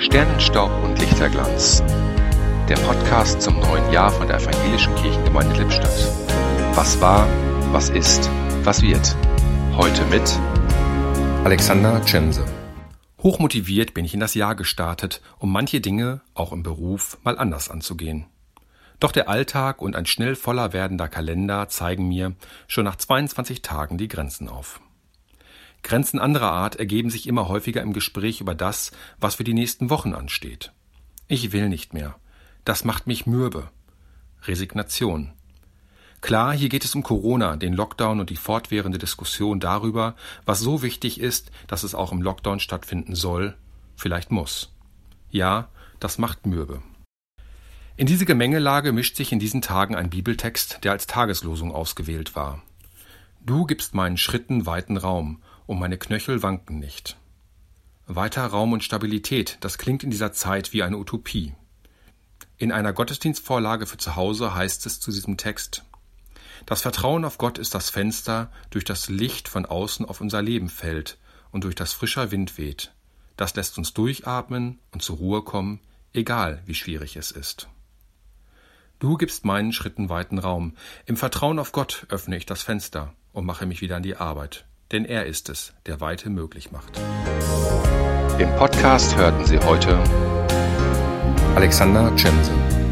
Sternenstaub und Lichterglanz. Der Podcast zum neuen Jahr von der Evangelischen Kirchengemeinde Lippstadt. Was war, was ist, was wird. Heute mit Alexander Cemse. Hochmotiviert bin ich in das Jahr gestartet, um manche Dinge, auch im Beruf, mal anders anzugehen. Doch der Alltag und ein schnell voller werdender Kalender zeigen mir schon nach 22 Tagen die Grenzen auf. Grenzen anderer Art ergeben sich immer häufiger im Gespräch über das, was für die nächsten Wochen ansteht. Ich will nicht mehr. Das macht mich mürbe. Resignation. Klar, hier geht es um Corona, den Lockdown und die fortwährende Diskussion darüber, was so wichtig ist, dass es auch im Lockdown stattfinden soll, vielleicht muss. Ja, das macht mürbe. In diese Gemengelage mischt sich in diesen Tagen ein Bibeltext, der als Tageslosung ausgewählt war. Du gibst meinen Schritten weiten Raum und meine Knöchel wanken nicht. Weiter Raum und Stabilität, das klingt in dieser Zeit wie eine Utopie. In einer Gottesdienstvorlage für zu Hause heißt es zu diesem Text Das Vertrauen auf Gott ist das Fenster, durch das Licht von außen auf unser Leben fällt und durch das frischer Wind weht. Das lässt uns durchatmen und zur Ruhe kommen, egal wie schwierig es ist. Du gibst meinen Schritten weiten Raum. Im Vertrauen auf Gott öffne ich das Fenster und mache mich wieder an die Arbeit denn er ist es, der Weite möglich macht. Im Podcast hörten Sie heute Alexander Cemsen.